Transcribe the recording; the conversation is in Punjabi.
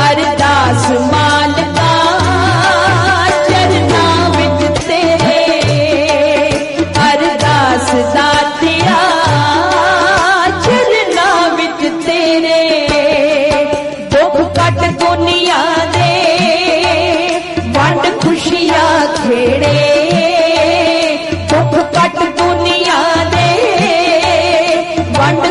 ਅਰਦਾਸ ਮਾਲਕਾ, ਚਰਨਾਂ ਵਿੱਚ ਤੇਰੇ ਅਰਦਾਸ ਦਾਤਿਆ, ਚਰਨਾਂ ਵਿੱਚ ਤੇਰੇ ਦੁੱਖ ਕੱਟ ਦੁਨੀਆ ਦੇ, ਵੰਡ ਖੁਸ਼ੀਆਂ ਖੇੜੇ, ਦੁੱਖ ਕੱਟ ਦੁਨੀਆ ਦੇ, ਵੰਡ